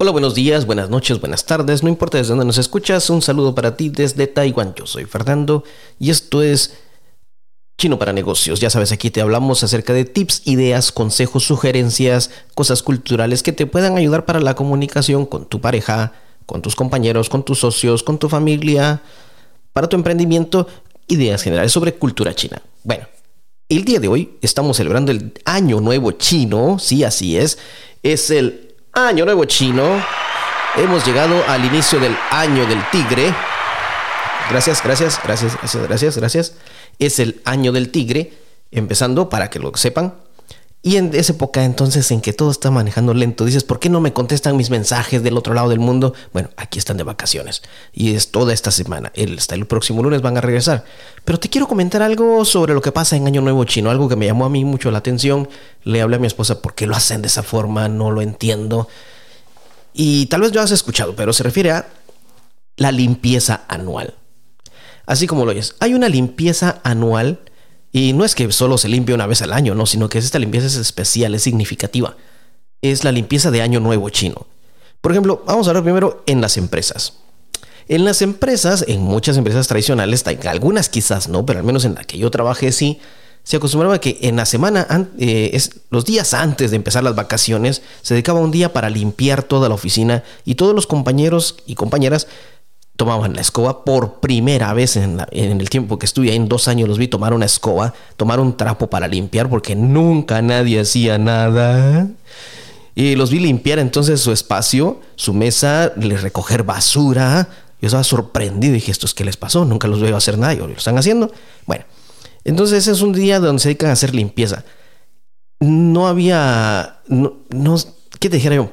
Hola, buenos días, buenas noches, buenas tardes, no importa desde dónde nos escuchas, un saludo para ti desde Taiwán. Yo soy Fernando y esto es Chino para negocios. Ya sabes, aquí te hablamos acerca de tips, ideas, consejos, sugerencias, cosas culturales que te puedan ayudar para la comunicación con tu pareja, con tus compañeros, con tus socios, con tu familia, para tu emprendimiento, ideas generales sobre cultura china. Bueno, el día de hoy estamos celebrando el Año Nuevo Chino, sí, así es. Es el Año Nuevo Chino. Hemos llegado al inicio del Año del Tigre. Gracias, gracias, gracias, gracias, gracias, gracias. Es el Año del Tigre, empezando para que lo sepan. Y en esa época entonces en que todo está manejando lento, dices, ¿por qué no me contestan mis mensajes del otro lado del mundo? Bueno, aquí están de vacaciones. Y es toda esta semana. El, hasta el próximo lunes van a regresar. Pero te quiero comentar algo sobre lo que pasa en Año Nuevo Chino, algo que me llamó a mí mucho la atención. Le hablé a mi esposa, ¿por qué lo hacen de esa forma? No lo entiendo. Y tal vez lo has escuchado, pero se refiere a la limpieza anual. Así como lo oyes, hay una limpieza anual y no es que solo se limpie una vez al año, no, sino que esta limpieza es especial, es significativa. Es la limpieza de año nuevo chino. Por ejemplo, vamos a hablar primero en las empresas. En las empresas, en muchas empresas tradicionales, algunas quizás no, pero al menos en la que yo trabajé sí, se acostumbraba que en la semana, eh, los días antes de empezar las vacaciones, se dedicaba un día para limpiar toda la oficina y todos los compañeros y compañeras tomaban la escoba por primera vez en, el tiempo que estuve ahí, en dos años los vi tomar una escoba, tomar un trapo para limpiar, porque nunca nadie hacía nada. Y los vi limpiar entonces su espacio, su mesa, les recoger basura. Yo estaba sorprendido, dije, ¿estos qué les pasó? Nunca los veo hacer nada y lo están haciendo. Bueno, entonces es un día donde se dedican a hacer limpieza. No había, no, no ¿qué te dijera yo?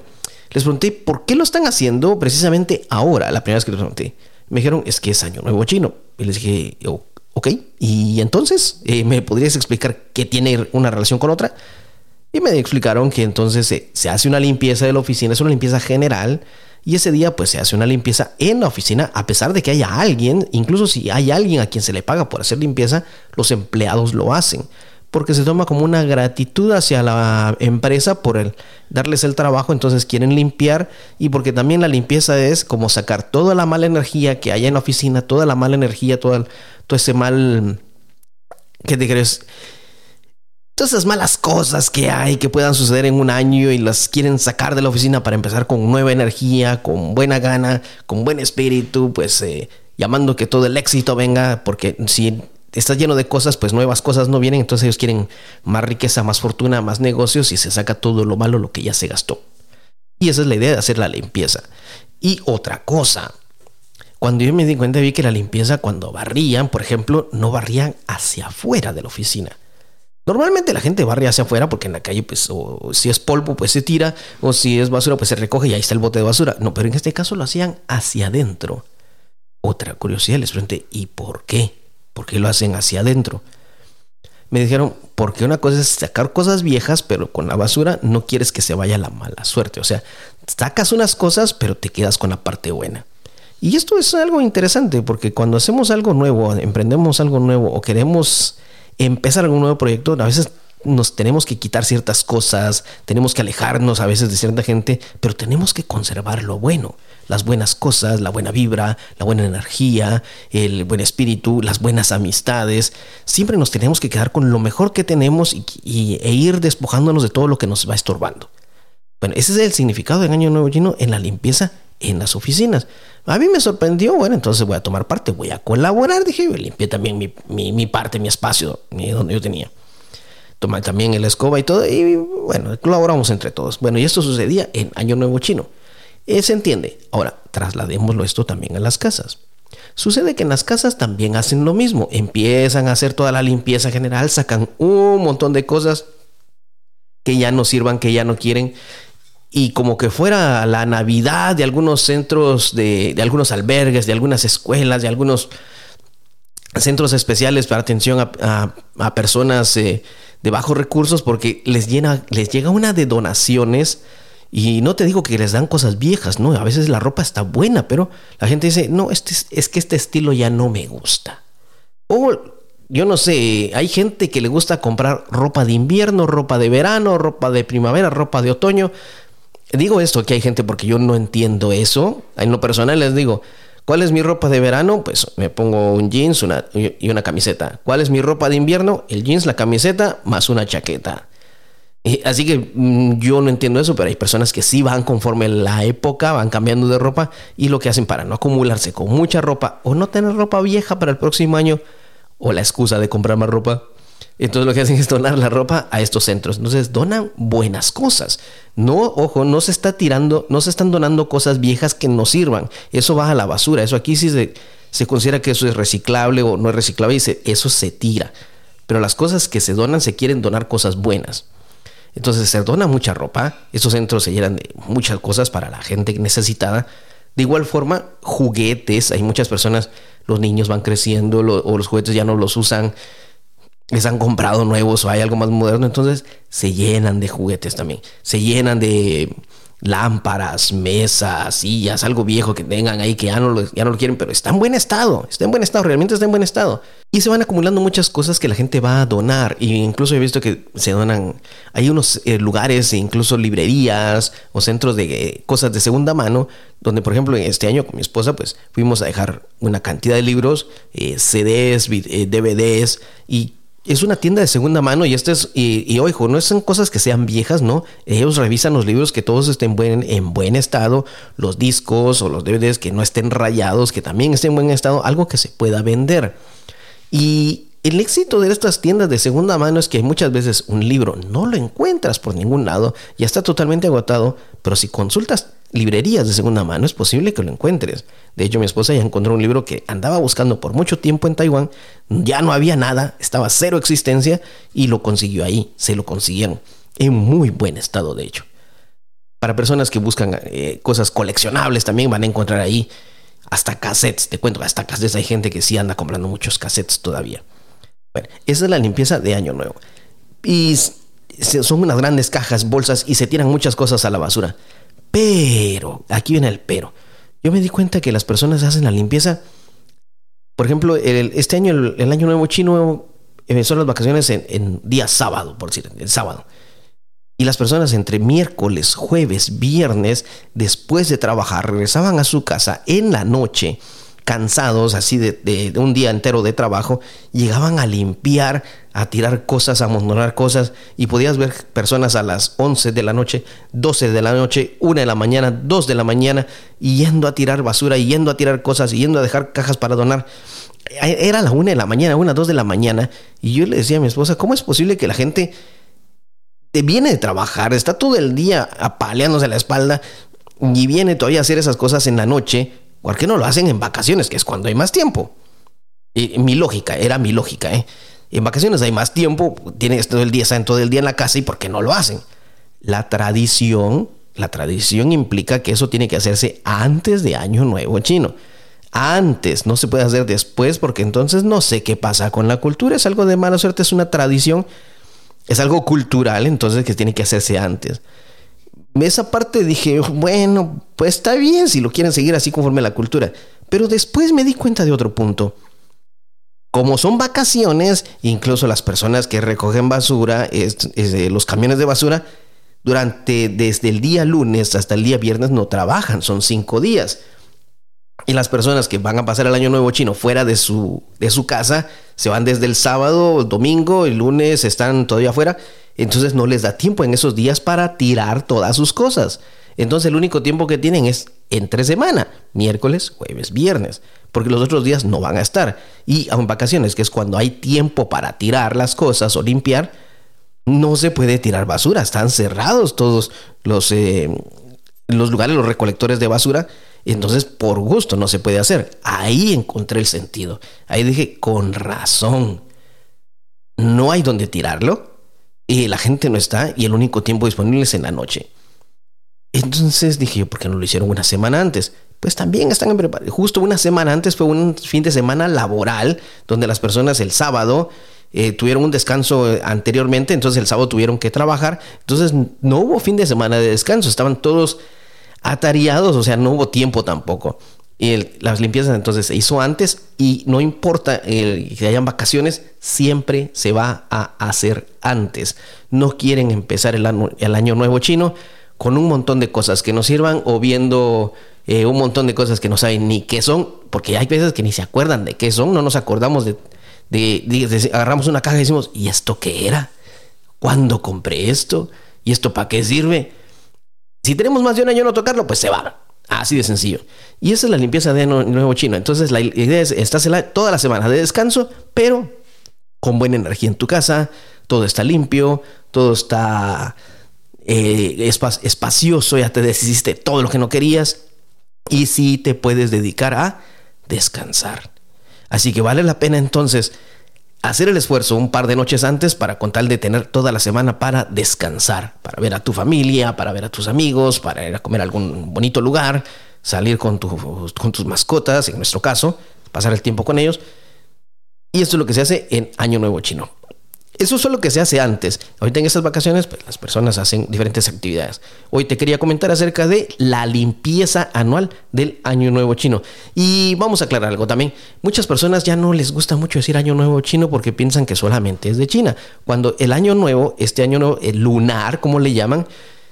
Les pregunté por qué lo están haciendo precisamente ahora, la primera vez que les pregunté. Me dijeron, es que es Año Nuevo Chino. Y les dije, ok, ¿y entonces? Eh, ¿Me podrías explicar qué tiene una relación con otra? Y me explicaron que entonces se, se hace una limpieza de la oficina, es una limpieza general, y ese día pues se hace una limpieza en la oficina, a pesar de que haya alguien, incluso si hay alguien a quien se le paga por hacer limpieza, los empleados lo hacen porque se toma como una gratitud hacia la empresa por darles el trabajo, entonces quieren limpiar y porque también la limpieza es como sacar toda la mala energía que hay en la oficina, toda la mala energía, todo, todo ese mal que te crees todas esas malas cosas que hay que puedan suceder en un año y las quieren sacar de la oficina para empezar con nueva energía, con buena gana, con buen espíritu, pues eh, llamando que todo el éxito venga, porque si estás lleno de cosas, pues nuevas cosas no vienen, entonces ellos quieren más riqueza, más fortuna, más negocios y se saca todo lo malo, lo que ya se gastó. Y esa es la idea de hacer la limpieza. Y otra cosa, cuando yo me di cuenta vi que la limpieza cuando barrían, por ejemplo, no barrían hacia afuera de la oficina. Normalmente la gente barre hacia afuera porque en la calle, pues, o si es polvo, pues se tira, o si es basura, pues se recoge y ahí está el bote de basura. No, pero en este caso lo hacían hacia adentro. Otra curiosidad les pregunté, ¿y por qué? ¿Por qué lo hacen hacia adentro? Me dijeron, porque una cosa es sacar cosas viejas, pero con la basura no quieres que se vaya la mala suerte. O sea, sacas unas cosas, pero te quedas con la parte buena. Y esto es algo interesante, porque cuando hacemos algo nuevo, emprendemos algo nuevo o queremos empezar algún nuevo proyecto, a veces nos tenemos que quitar ciertas cosas, tenemos que alejarnos a veces de cierta gente, pero tenemos que conservar lo bueno, las buenas cosas, la buena vibra, la buena energía, el buen espíritu, las buenas amistades. Siempre nos tenemos que quedar con lo mejor que tenemos y, e ir despojándonos de todo lo que nos va estorbando. Bueno, ese es el significado del Año Nuevo Chino en la limpieza en las oficinas. A mí me sorprendió, bueno, entonces voy a tomar parte, voy a colaborar, dije, yo limpié también mi, mi, parte, mi espacio, donde yo tenía tomar también el escoba y todo, y bueno, colaboramos entre todos. Bueno, y esto sucedía en Año Nuevo Chino. Eh, se entiende. Ahora, trasladémoslo esto también a las casas. Sucede que en las casas también hacen lo mismo. Empiezan a hacer toda la limpieza general, sacan un montón de cosas que ya no sirvan, que ya no quieren. Y como que fuera la Navidad de algunos centros, de, algunos albergues, de algunas escuelas, de algunos centros especiales para atención a, personas eh, de bajos recursos porque les llega una de donaciones y no te digo que les dan cosas viejas, no, a veces la ropa está buena, pero la gente dice, no, este, es que este estilo ya no me gusta. O yo no sé, hay gente que le gusta comprar ropa de invierno, ropa de verano, ropa de primavera, ropa de otoño. Digo esto que hay gente porque yo no entiendo eso. En lo personal les digo, ¿cuál es mi ropa de verano? Pues me pongo un jeans y una camiseta. ¿Cuál es mi ropa de invierno? El jeans, la camiseta más una chaqueta. Así que mm, yo no entiendo eso, pero hay personas que sí van conforme la época, van cambiando de ropa y lo que hacen para no acumularse con mucha ropa o no tener ropa vieja para el próximo año o la excusa de comprar más ropa entonces lo que hacen es donar la ropa a estos centros. Entonces donan buenas cosas. No, ojo, no se está tirando, no se están donando cosas viejas que no sirvan. Eso va a la basura. Eso aquí sí se, se considera que eso es reciclable o no es reciclable y eso se tira. Pero las cosas que se donan se quieren donar cosas buenas. Entonces se dona mucha ropa. Esos centros se llenan de muchas cosas para la gente necesitada. De igual forma, juguetes. Hay muchas personas, los niños van creciendo o los juguetes ya no los usan les han comprado nuevos o hay algo más moderno, entonces se llenan de juguetes también, se llenan de lámparas, mesas, sillas, algo viejo que tengan ahí que ya no, lo, ya no lo quieren, pero está en buen estado, está en buen estado, realmente está en buen estado. Y se van acumulando muchas cosas que la gente va a donar. Y incluso he visto que se donan, hay unos eh, lugares, incluso librerías o centros de eh, cosas de segunda mano, donde por ejemplo este año con mi esposa pues fuimos a dejar una cantidad de libros, eh, CDs, DVDs y es una tienda de segunda mano y este es, y, ojo, no son cosas que sean viejas, ¿no? Ellos revisan los libros que todos estén buen, en buen estado, los discos o los DVDs que no estén rayados, que también estén en buen estado, algo que se pueda vender. Y el éxito de estas tiendas de segunda mano es que muchas veces un libro no lo encuentras por ningún lado, ya está totalmente agotado, pero si consultas librerías de segunda mano es posible que lo encuentres. De hecho, mi esposa ya encontró un libro que andaba buscando por mucho tiempo en Taiwán, ya no había nada, estaba cero existencia y lo consiguió ahí, se lo consiguieron, en muy buen estado de hecho. Para personas que buscan eh, cosas coleccionables también van a encontrar ahí hasta cassettes, te cuento, hasta cassettes hay gente que sí anda comprando muchos cassettes todavía. Bueno, esa es la limpieza de Año Nuevo. Y son unas grandes cajas, bolsas y se tiran muchas cosas a la basura. Pero, aquí viene el pero. Yo me di cuenta que las personas hacen la limpieza. Por ejemplo, este año, el, año nuevo chino, empezó las vacaciones en, día sábado, por decir, el sábado. Y las personas entre miércoles, jueves, viernes, después de trabajar, regresaban a su casa en la noche cansados así de, un día entero de trabajo, llegaban a limpiar, a tirar cosas, a amontonar cosas y podías ver personas a las 11 de la noche, 12 de la noche, 1 de la mañana, 2 de la mañana, yendo a tirar basura, yendo a tirar cosas, yendo a dejar cajas para donar. Era la 1 de la mañana, 1, 2 de la mañana y yo le decía a mi esposa, ¿cómo es posible que la gente viene de trabajar, está todo el día apaleándose la espalda y viene todavía a hacer esas cosas en la noche? ¿Por qué no lo hacen en vacaciones, que es cuando hay más tiempo? Y mi lógica, era mi lógica, ¿eh? En vacaciones hay más tiempo, tienen todo el día, están todo el día en la casa y ¿por qué no lo hacen? La tradición, la tradición implica que eso tiene que hacerse antes de Año Nuevo Chino. Antes, no se puede hacer después porque entonces no sé qué pasa con la cultura, es algo de mala suerte, es una tradición, es algo cultural, entonces que tiene que hacerse antes esa parte dije, bueno, pues está bien si lo quieren seguir así conforme a la cultura. Pero después me di cuenta de otro punto. Como son vacaciones, incluso las personas que recogen basura, los camiones de basura, durante desde el día lunes hasta el día viernes no trabajan, son cinco días. Y las personas que van a pasar el año nuevo chino fuera de su, de su casa, se van desde el sábado, el domingo, el lunes están todavía afuera entonces no les da tiempo en esos días para tirar todas sus cosas. Entonces el único tiempo que tienen es entre semana, miércoles, jueves, viernes, porque los otros días no van a estar. Y en vacaciones, que es cuando hay tiempo para tirar las cosas o limpiar, no se puede tirar basura, están cerrados todos los, eh, los lugares, los recolectores de basura. Entonces, por gusto no se puede hacer. Ahí encontré el sentido. Ahí dije, con razón. No hay donde tirarlo y la gente no está y el único tiempo disponible es en la noche. Entonces dije yo, ¿por qué no lo hicieron una semana antes? Pues también están en preparación. Justo una semana antes fue un fin de semana laboral donde las personas el sábado eh, tuvieron un descanso eh, anteriormente, entonces el sábado tuvieron que trabajar. Entonces no hubo fin de semana de descanso, estaban todos atareados, o sea, no hubo tiempo tampoco. Y las limpiezas entonces se hizo antes y no importa que hayan vacaciones, siempre se va a hacer antes. No quieren empezar el año, el año nuevo chino con un montón de cosas que nos sirvan o viendo eh, un montón de cosas que no saben ni qué son, porque hay veces que ni se acuerdan de qué son, no nos acordamos de, de, agarramos una caja y decimos, ¿y esto qué era? ¿Cuándo compré esto? ¿Y esto para qué sirve? Si tenemos más de un año no tocarlo, pues se va. Así de sencillo. Y esa es la limpieza de Nuevo Chino. Entonces la idea es, estás toda la semana de descanso, pero con buena energía en tu casa, todo está limpio, todo está eh, espacioso, ya te decidiste todo lo que no querías y sí te puedes dedicar a descansar. Así que vale la pena entonces hacer el esfuerzo un par de noches antes para con tal de tener toda la semana para descansar, para ver a tu familia, para ver a tus amigos, para ir a comer a algún bonito lugar, salir con, con tus mascotas, en nuestro caso, pasar el tiempo con ellos. Y esto es lo que se hace en Año Nuevo Chino. Eso es lo que se hace antes. Ahorita en estas vacaciones, pues, las personas hacen diferentes actividades. Hoy te quería comentar acerca de la limpieza anual del Año Nuevo Chino. Y vamos a aclarar algo también. Muchas personas ya no les gusta mucho decir Año Nuevo Chino porque piensan que solamente es de China. Cuando el Año Nuevo, este Año Nuevo, el lunar, como le llaman,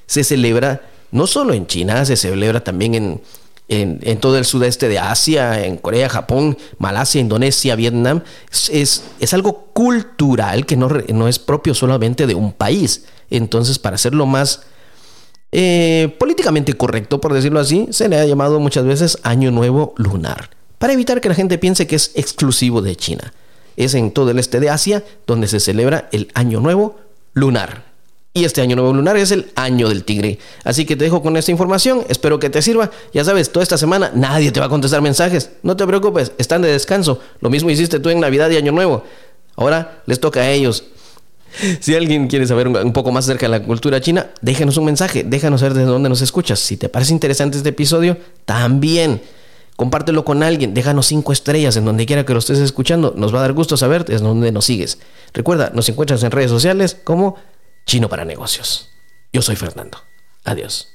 se celebra no solo en China, se celebra también en en, todo el sudeste de Asia, en Corea, Japón, Malasia, Indonesia, Vietnam, es, es algo cultural que no, no, es propio solamente de un país. Entonces, para hacerlo más eh, políticamente correcto, por decirlo así, se le ha llamado muchas veces Año Nuevo Lunar, para evitar que la gente piense que es exclusivo de China. Es en todo el este de Asia donde se celebra el Año Nuevo Lunar. Y este año nuevo lunar es el año del tigre. Así que te dejo con esta información. Espero que te sirva. Ya sabes, toda esta semana nadie te va a contestar mensajes. No te preocupes, están de descanso. Lo mismo hiciste tú en Navidad y Año Nuevo. Ahora les toca a ellos. Si alguien quiere saber un poco más acerca de la cultura china, déjanos un mensaje, déjanos saber desde dónde nos escuchas. Si te parece interesante este episodio, también compártelo con alguien, déjanos cinco estrellas en donde quiera que lo estés escuchando. Nos va a dar gusto saber desde dónde nos sigues. Recuerda, nos encuentras en redes sociales como Chino para negocios. Yo soy Fernando. Adiós.